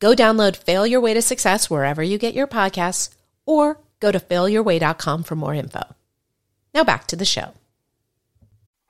Go download Fail Your Way to Success wherever you get your podcasts or go to failyourway.com for more info. Now back to the show.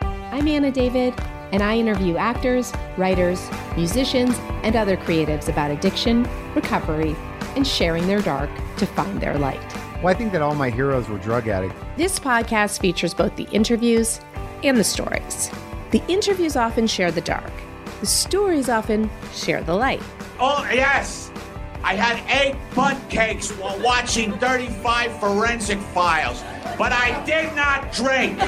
I'm Anna David, and I interview actors, writers, musicians, and other creatives about addiction, recovery, and sharing their dark to find their light. Well, I think that all my heroes were drug addicts. This podcast features both the interviews and the stories. The interviews often share the dark, the stories often share the light. Oh, yes! I had eight butt cakes while watching 35 forensic files, but I did not drink.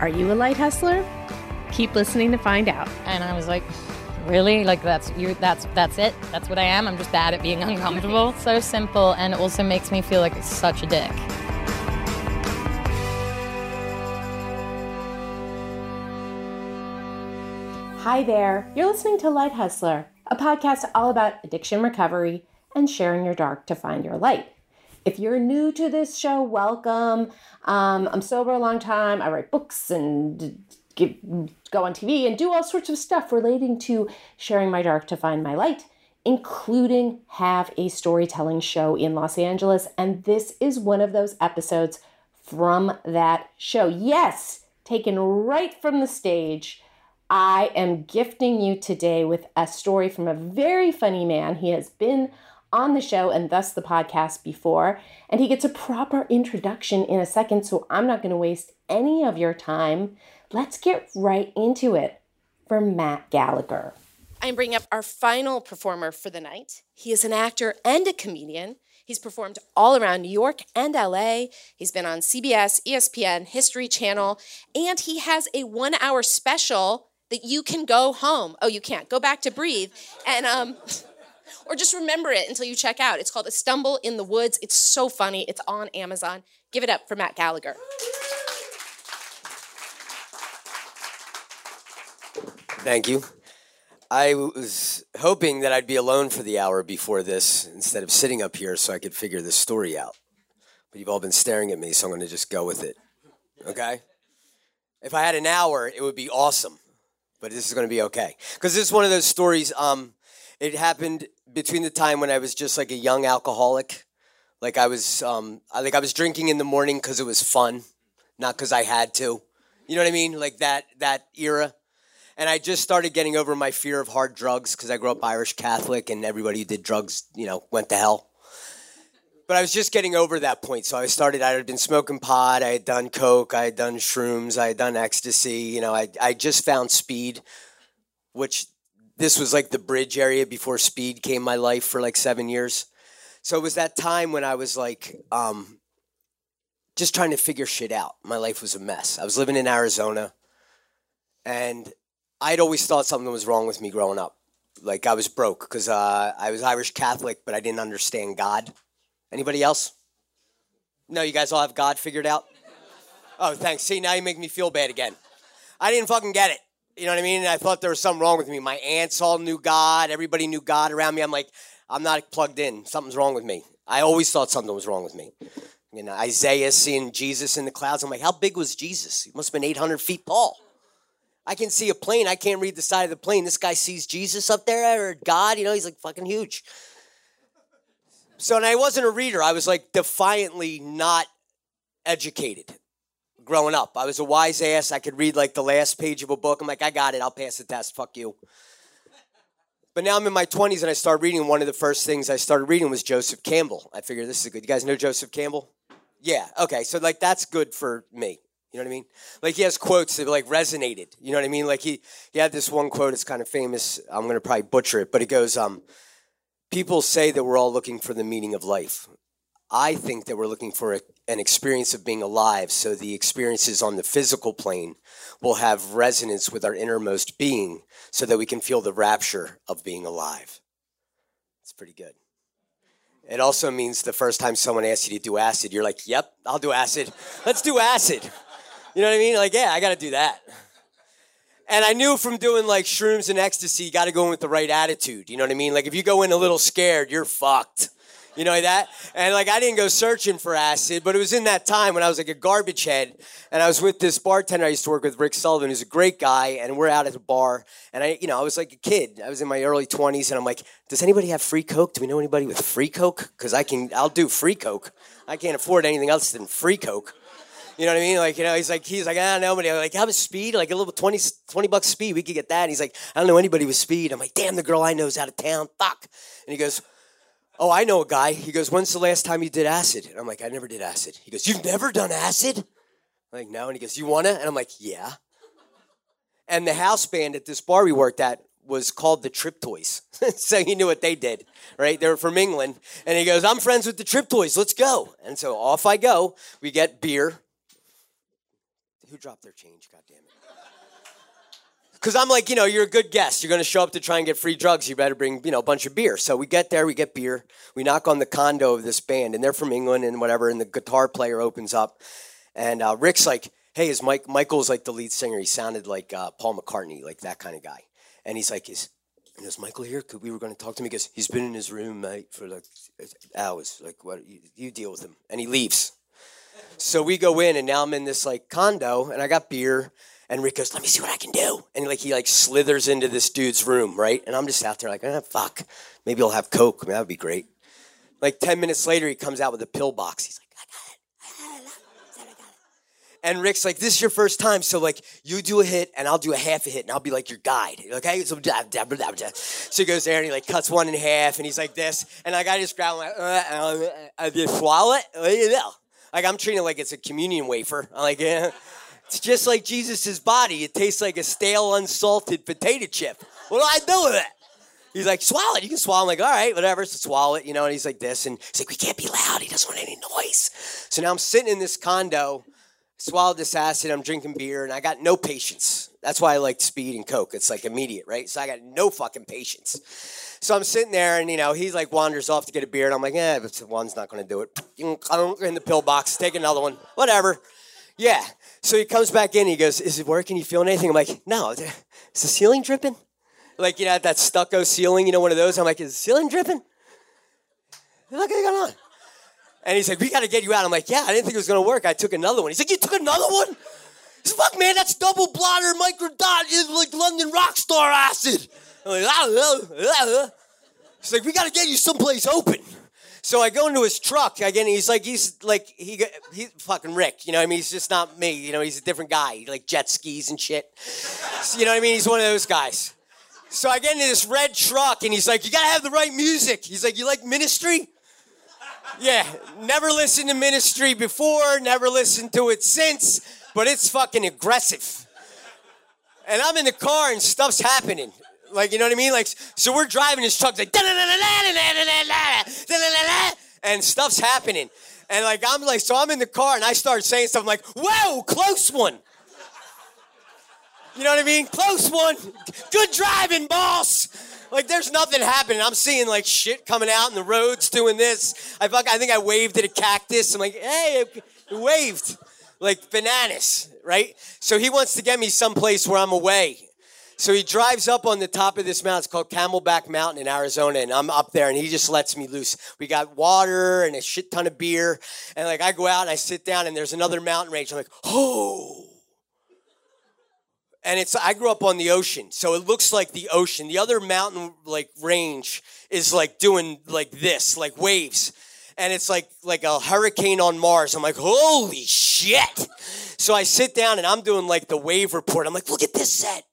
Are you a light hustler? Keep listening to find out. And I was like, really? Like that's you that's that's it? That's what I am? I'm just bad at being uncomfortable. so simple and it also makes me feel like such a dick. Hi there. You're listening to Light Hustler, a podcast all about addiction recovery and sharing your dark to find your light. If you're new to this show, welcome. Um, I'm sober a long time. I write books and give, go on TV and do all sorts of stuff relating to sharing my dark to find my light, including have a storytelling show in Los Angeles. And this is one of those episodes from that show. Yes, taken right from the stage. I am gifting you today with a story from a very funny man. He has been on the show and thus the podcast before, and he gets a proper introduction in a second, so I'm not going to waste any of your time. Let's get right into it for Matt Gallagher. I'm bringing up our final performer for the night. He is an actor and a comedian. He's performed all around New York and LA. He's been on CBS, ESPN, History Channel, and he has a one hour special that you can go home. Oh, you can't. Go back to breathe. And, um, or just remember it until you check out. It's called A Stumble in the Woods. It's so funny. It's on Amazon. Give it up for Matt Gallagher. Thank you. I was hoping that I'd be alone for the hour before this instead of sitting up here so I could figure this story out. But you've all been staring at me, so I'm going to just go with it. Okay? If I had an hour, it would be awesome. But this is going to be okay. Because this is one of those stories, um, it happened between the time when I was just like a young alcoholic. Like I was, um, I, like I was drinking in the morning because it was fun, not because I had to. You know what I mean? Like that, that era and I just started getting over my fear of hard drugs because I grew up Irish Catholic, and everybody who did drugs, you know, went to hell. But I was just getting over that point, so I started. I had been smoking pot, I had done coke, I had done shrooms, I had done ecstasy. You know, I I just found speed, which this was like the bridge area before speed came my life for like seven years. So it was that time when I was like, um, just trying to figure shit out. My life was a mess. I was living in Arizona, and I'd always thought something was wrong with me growing up. Like I was broke because uh, I was Irish Catholic, but I didn't understand God. Anybody else? No, you guys all have God figured out. Oh, thanks. See, now you make me feel bad again. I didn't fucking get it. You know what I mean? I thought there was something wrong with me. My aunts all knew God. Everybody knew God around me. I'm like, I'm not plugged in. Something's wrong with me. I always thought something was wrong with me. You know, Isaiah seeing Jesus in the clouds. I'm like, how big was Jesus? He must have been 800 feet tall. I can see a plane. I can't read the side of the plane. This guy sees Jesus up there or God, you know, he's like fucking huge. So, and I wasn't a reader. I was like defiantly not educated growing up. I was a wise ass. I could read like the last page of a book. I'm like, I got it. I'll pass the test. Fuck you. But now I'm in my 20s and I start reading. One of the first things I started reading was Joseph Campbell. I figured this is good. You guys know Joseph Campbell? Yeah. Okay. So, like, that's good for me. You know what I mean? Like he has quotes that like resonated. You know what I mean? Like he he had this one quote. It's kind of famous. I'm gonna probably butcher it, but it goes, um, "People say that we're all looking for the meaning of life. I think that we're looking for a, an experience of being alive. So the experiences on the physical plane will have resonance with our innermost being, so that we can feel the rapture of being alive. It's pretty good." It also means the first time someone asks you to do acid, you're like, yep, I'll do acid. Let's do acid. You know what I mean? Like, yeah, I got to do that. And I knew from doing like shrooms and ecstasy, you got to go in with the right attitude. You know what I mean? Like, if you go in a little scared, you're fucked. You know that? And like, I didn't go searching for acid, but it was in that time when I was like a garbage head. And I was with this bartender I used to work with, Rick Sullivan, who's a great guy. And we're out at a bar. And I, you know, I was like a kid. I was in my early 20s. And I'm like, does anybody have free Coke? Do we know anybody with free Coke? Because I can, I'll do free Coke. I can't afford anything else than free Coke. You know what I mean? Like, you know, he's like, he's like, I don't know, but like, how about speed? Like a little 20, 20 bucks speed, we could get that. And he's like, I don't know anybody with speed. I'm like, damn, the girl I know is out of town. Fuck. And he goes, Oh, I know a guy. He goes, When's the last time you did acid? And I'm like, I never did acid. He goes, You've never done acid? I'm like, no. And he goes, You wanna? And I'm like, Yeah. And the house band at this bar we worked at was called the Trip Toys. so he knew what they did, right? They were from England. And he goes, I'm friends with the Trip Toys. Let's go. And so off I go. We get beer. Who dropped their change? God damn it. Because I'm like, you know, you're a good guest. You're going to show up to try and get free drugs. You better bring, you know, a bunch of beer. So we get there, we get beer. We knock on the condo of this band, and they're from England and whatever. And the guitar player opens up, and uh, Rick's like, "Hey, is Mike? Michael's like the lead singer. He sounded like uh, Paul McCartney, like that kind of guy." And he's like, "Is and is Michael here? Could we were going to talk to him because he's been in his room, mate, for like hours. Like, what? You, you deal with him." And he leaves. So we go in, and now I'm in this like condo, and I got beer. And Rick goes, "Let me see what I can do." And like he like slithers into this dude's room, right? And I'm just out there like, "Ah, fuck. Maybe I'll have coke. I mean, that would be great." Like ten minutes later, he comes out with a pill box. He's like, "I got it. I got it. I got it. And Rick's like, "This is your first time, so like you do a hit, and I'll do a half a hit, and I'll be like your guide." Okay, so so he goes there and he like cuts one in half, and he's like this, and I just grab him, like, I just swallow it. Like I'm treating it like it's a communion wafer. Like, yeah. It's just like Jesus' body. It tastes like a stale, unsalted potato chip. What do I do with it? He's like, swallow it. You can swallow. I'm like, all right, whatever. So swallow it, you know. And he's like this, and he's like, we can't be loud. He doesn't want any noise. So now I'm sitting in this condo, swallowed this acid. I'm drinking beer, and I got no patience. That's why I like speed and coke. It's like immediate, right? So I got no fucking patience. So I'm sitting there, and you know, he's like wanders off to get a beer, and I'm like, eh, but one's not going to do it. In the pill box. Take another one. Whatever. Yeah. So he comes back in. He goes, "Is it working? You feeling anything?" I'm like, "No." Is the ceiling dripping? Like you know that stucco ceiling, you know, one of those. I'm like, "Is the ceiling dripping?" Look what's going on. And he's like, "We got to get you out." I'm like, "Yeah, I didn't think it was gonna work. I took another one." He's like, "You took another one?" He's like, "Fuck, man, that's double blotter microdot, it's like London rock star acid." He's like, "We got to get you someplace open." So I go into his truck again. He's like, he's like, he, he's fucking Rick. You know what I mean? He's just not me. You know, he's a different guy. He like jet skis and shit. So, you know what I mean? He's one of those guys. So I get into this red truck and he's like, you gotta have the right music. He's like, you like ministry? Yeah, never listened to ministry before, never listened to it since, but it's fucking aggressive. And I'm in the car and stuff's happening. Like, you know what I mean? Like, so we're driving his truck, like, and stuff's happening. And like, I'm like, so I'm in the car and I start saying stuff like, whoa, close one. You know what I mean? Close one. Good driving, boss. Like, there's nothing happening. I'm seeing like shit coming out in the roads doing this. I fuck, I think I waved at a cactus. I'm like, hey, waved. Like bananas, right? So he wants to get me someplace where I'm away. So he drives up on the top of this mountain. It's called Camelback Mountain in Arizona. And I'm up there and he just lets me loose. We got water and a shit ton of beer. And like I go out and I sit down and there's another mountain range. I'm like, oh. And it's I grew up on the ocean, so it looks like the ocean. The other mountain like range is like doing like this, like waves. And it's like like a hurricane on Mars. I'm like, holy shit. So I sit down and I'm doing like the wave report. I'm like, look at this set.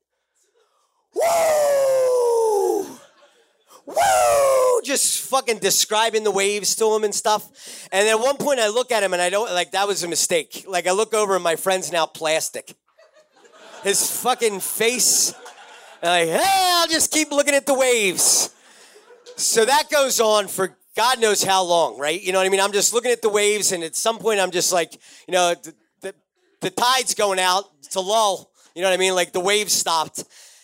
Woo! Woo! Just fucking describing the waves to him and stuff. And at one point I look at him and I don't like that was a mistake. Like I look over and my friend's now plastic. His fucking face. And like, hey, I'll just keep looking at the waves. So that goes on for God knows how long, right? You know what I mean? I'm just looking at the waves, and at some point, I'm just like, you know, the, the, the tide's going out. It's a lull. You know what I mean? Like the waves stopped.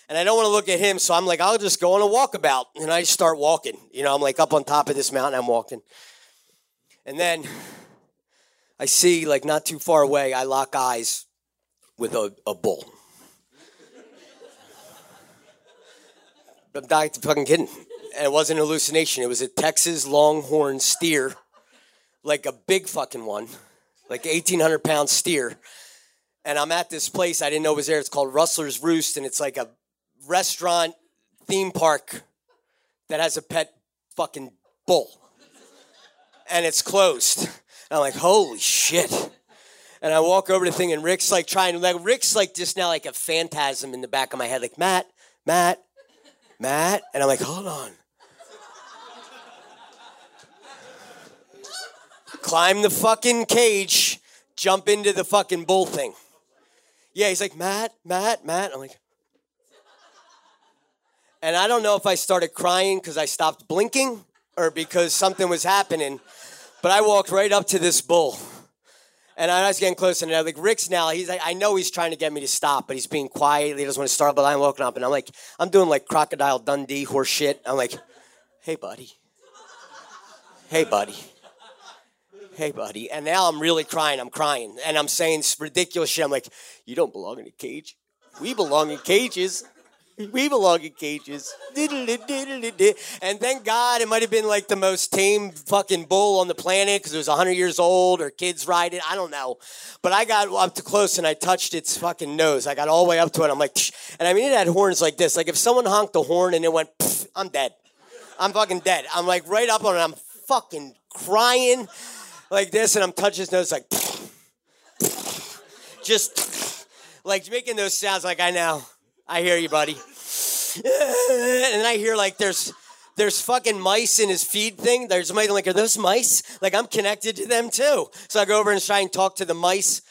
And I don't want to look at him, so I'm like, I'll just go on a walkabout. And I start walking. You know, I'm like up on top of this mountain, I'm walking. And then I see, like, not too far away, I lock eyes with a, a bull. I'm dying not fucking kidding. And it wasn't an hallucination. It was a Texas Longhorn steer, like a big fucking one, like 1,800 pound steer. And I'm at this place I didn't know was there. It's called Rustler's Roost, and it's like a restaurant theme park that has a pet fucking bull. And it's closed. And I'm like, holy shit. And I walk over to the thing, and Rick's like trying to, like, Rick's like just now like a phantasm in the back of my head, like, Matt, Matt, Matt. And I'm like, hold on. Climb the fucking cage, jump into the fucking bull thing. Yeah, he's like, Matt, Matt, Matt. I'm like, and I don't know if I started crying because I stopped blinking or because something was happening, but I walked right up to this bull. And I was getting close, and I'm like, Rick's now, he's like, I know he's trying to get me to stop, but he's being quiet. He doesn't want to start, but I'm walking up, and I'm like, I'm doing like Crocodile Dundee horse shit. I'm like, hey, buddy. Hey, buddy. Hey, buddy. And now I'm really crying. I'm crying. And I'm saying ridiculous shit. I'm like, you don't belong in a cage. We belong in cages. We belong in cages. And thank God it might have been like the most tame fucking bull on the planet because it was 100 years old or kids ride it. I don't know. But I got up to close and I touched its fucking nose. I got all the way up to it. I'm like, Psh. and I mean, it had horns like this. Like if someone honked a horn and it went, I'm dead. I'm fucking dead. I'm like right up on it. I'm fucking crying like this and I'm touching his nose like, just like making those sounds like I know. I hear you, buddy. And I hear like there's there's fucking mice in his feed thing. There's mice like, are those mice? Like I'm connected to them too. So I go over and try and talk to the mice.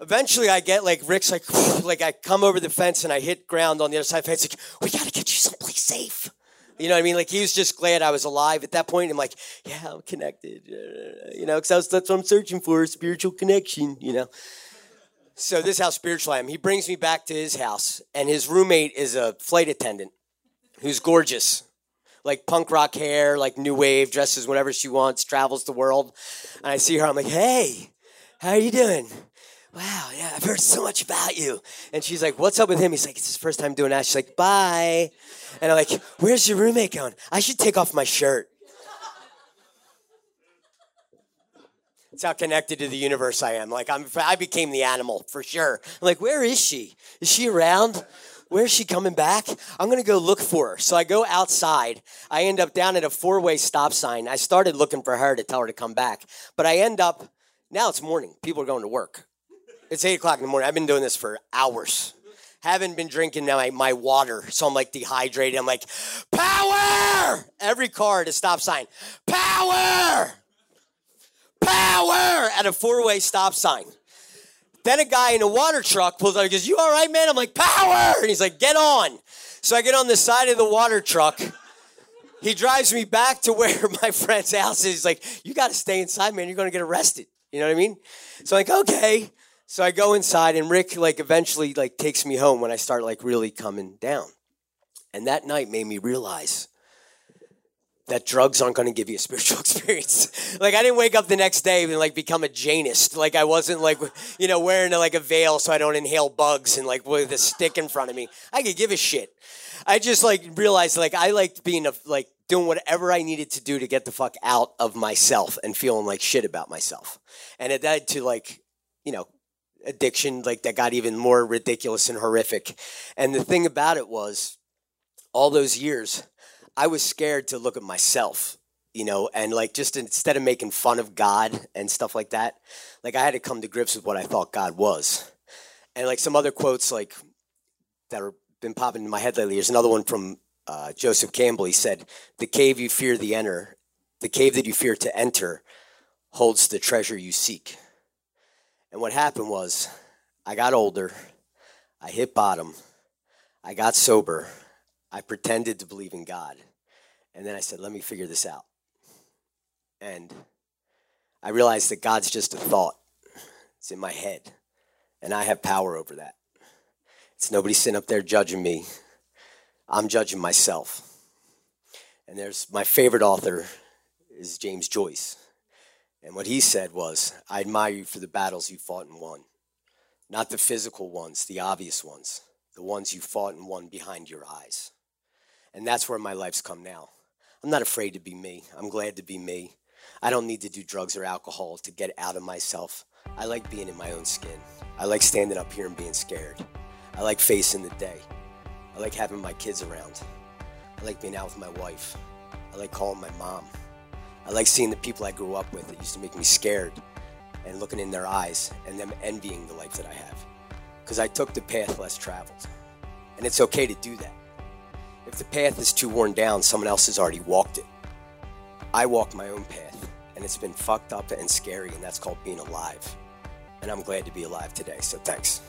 Eventually I get like Rick's like like I come over the fence and I hit ground on the other side of the fence, like, we gotta get you someplace safe. You know what I mean? Like he was just glad I was alive at that point. I'm like, yeah, I'm connected. You know, because that's what I'm searching for, a spiritual connection. You know. So this is how spiritual I am. He brings me back to his house, and his roommate is a flight attendant who's gorgeous. Like punk rock hair, like new wave, dresses whatever she wants, travels the world. And I see her, I'm like, hey, how are you doing? Wow, yeah, I've heard so much about you. And she's like, what's up with him? He's like, it's his first time doing that. She's like, bye. And I'm like, where's your roommate going? I should take off my shirt. That's how connected to the universe I am. Like I'm, I became the animal for sure. I'm like, where is she? Is she around? Where is she coming back? I'm gonna go look for her. So I go outside. I end up down at a four-way stop sign. I started looking for her to tell her to come back, but I end up. Now it's morning. People are going to work. It's eight o'clock in the morning. I've been doing this for hours. Haven't been drinking my, my water, so I'm like dehydrated. I'm like, power! Every car at a stop sign, power! Power at a four way stop sign. Then a guy in a water truck pulls out and goes, You all right, man? I'm like, Power! And he's like, Get on. So I get on the side of the water truck. He drives me back to where my friend's house is. He's like, You got to stay inside, man. You're going to get arrested. You know what I mean? So I'm like, Okay. So I go inside and Rick like eventually like takes me home when I start like really coming down. And that night made me realize that drugs aren't going to give you a spiritual experience. like I didn't wake up the next day and like become a Jainist. Like I wasn't like you know wearing like a veil so I don't inhale bugs and like with a stick in front of me. I could give a shit. I just like realized like I liked being a like doing whatever I needed to do to get the fuck out of myself and feeling like shit about myself. And it led to like you know addiction like that got even more ridiculous and horrific. And the thing about it was all those years I was scared to look at myself, you know, and like just instead of making fun of God and stuff like that, like I had to come to grips with what I thought God was. And like some other quotes like that have been popping in my head lately. There's another one from uh, Joseph Campbell. He said, "The cave you fear the enter, the cave that you fear to enter, holds the treasure you seek." And what happened was, I got older, I hit bottom, I got sober, I pretended to believe in God. And then I said, let me figure this out. And I realized that God's just a thought, it's in my head, and I have power over that. It's nobody sitting up there judging me. I'm judging myself. And there's my favorite author is James Joyce. And what he said was, I admire you for the battles you fought and won. Not the physical ones, the obvious ones, the ones you fought and won behind your eyes. And that's where my life's come now. I'm not afraid to be me. I'm glad to be me. I don't need to do drugs or alcohol to get out of myself. I like being in my own skin. I like standing up here and being scared. I like facing the day. I like having my kids around. I like being out with my wife. I like calling my mom. I like seeing the people I grew up with that used to make me scared and looking in their eyes and them envying the life that I have. Because I took the path less traveled. And it's okay to do that. If the path is too worn down, someone else has already walked it. I walked my own path, and it's been fucked up and scary, and that's called being alive. And I'm glad to be alive today, so thanks.